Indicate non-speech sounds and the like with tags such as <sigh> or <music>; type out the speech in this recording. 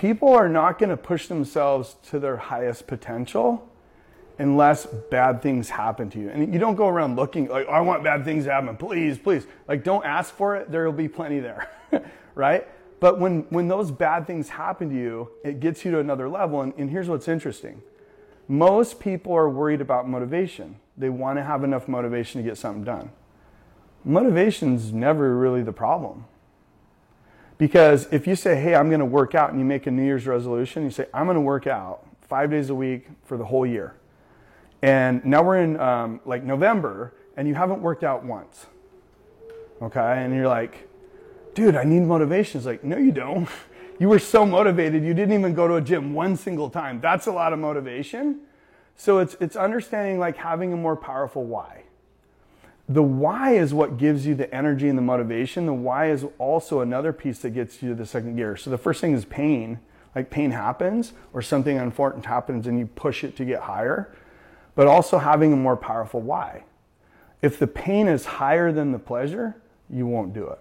people are not going to push themselves to their highest potential unless bad things happen to you. And you don't go around looking like, I want bad things to happen. Please, please. Like, don't ask for it. There will be plenty there, <laughs> right? But when, when those bad things happen to you, it gets you to another level. And, and here's what's interesting most people are worried about motivation. They want to have enough motivation to get something done. Motivation's never really the problem. Because if you say, hey, I'm going to work out, and you make a New Year's resolution, you say, I'm going to work out five days a week for the whole year. And now we're in um, like November, and you haven't worked out once. Okay? And you're like, dude, I need motivation. It's like, no, you don't. <laughs> You were so motivated, you didn't even go to a gym one single time. That's a lot of motivation. So it's, it's understanding like having a more powerful why. The why is what gives you the energy and the motivation. The why is also another piece that gets you to the second gear. So the first thing is pain. Like pain happens or something unfortunate happens and you push it to get higher. But also having a more powerful why. If the pain is higher than the pleasure, you won't do it.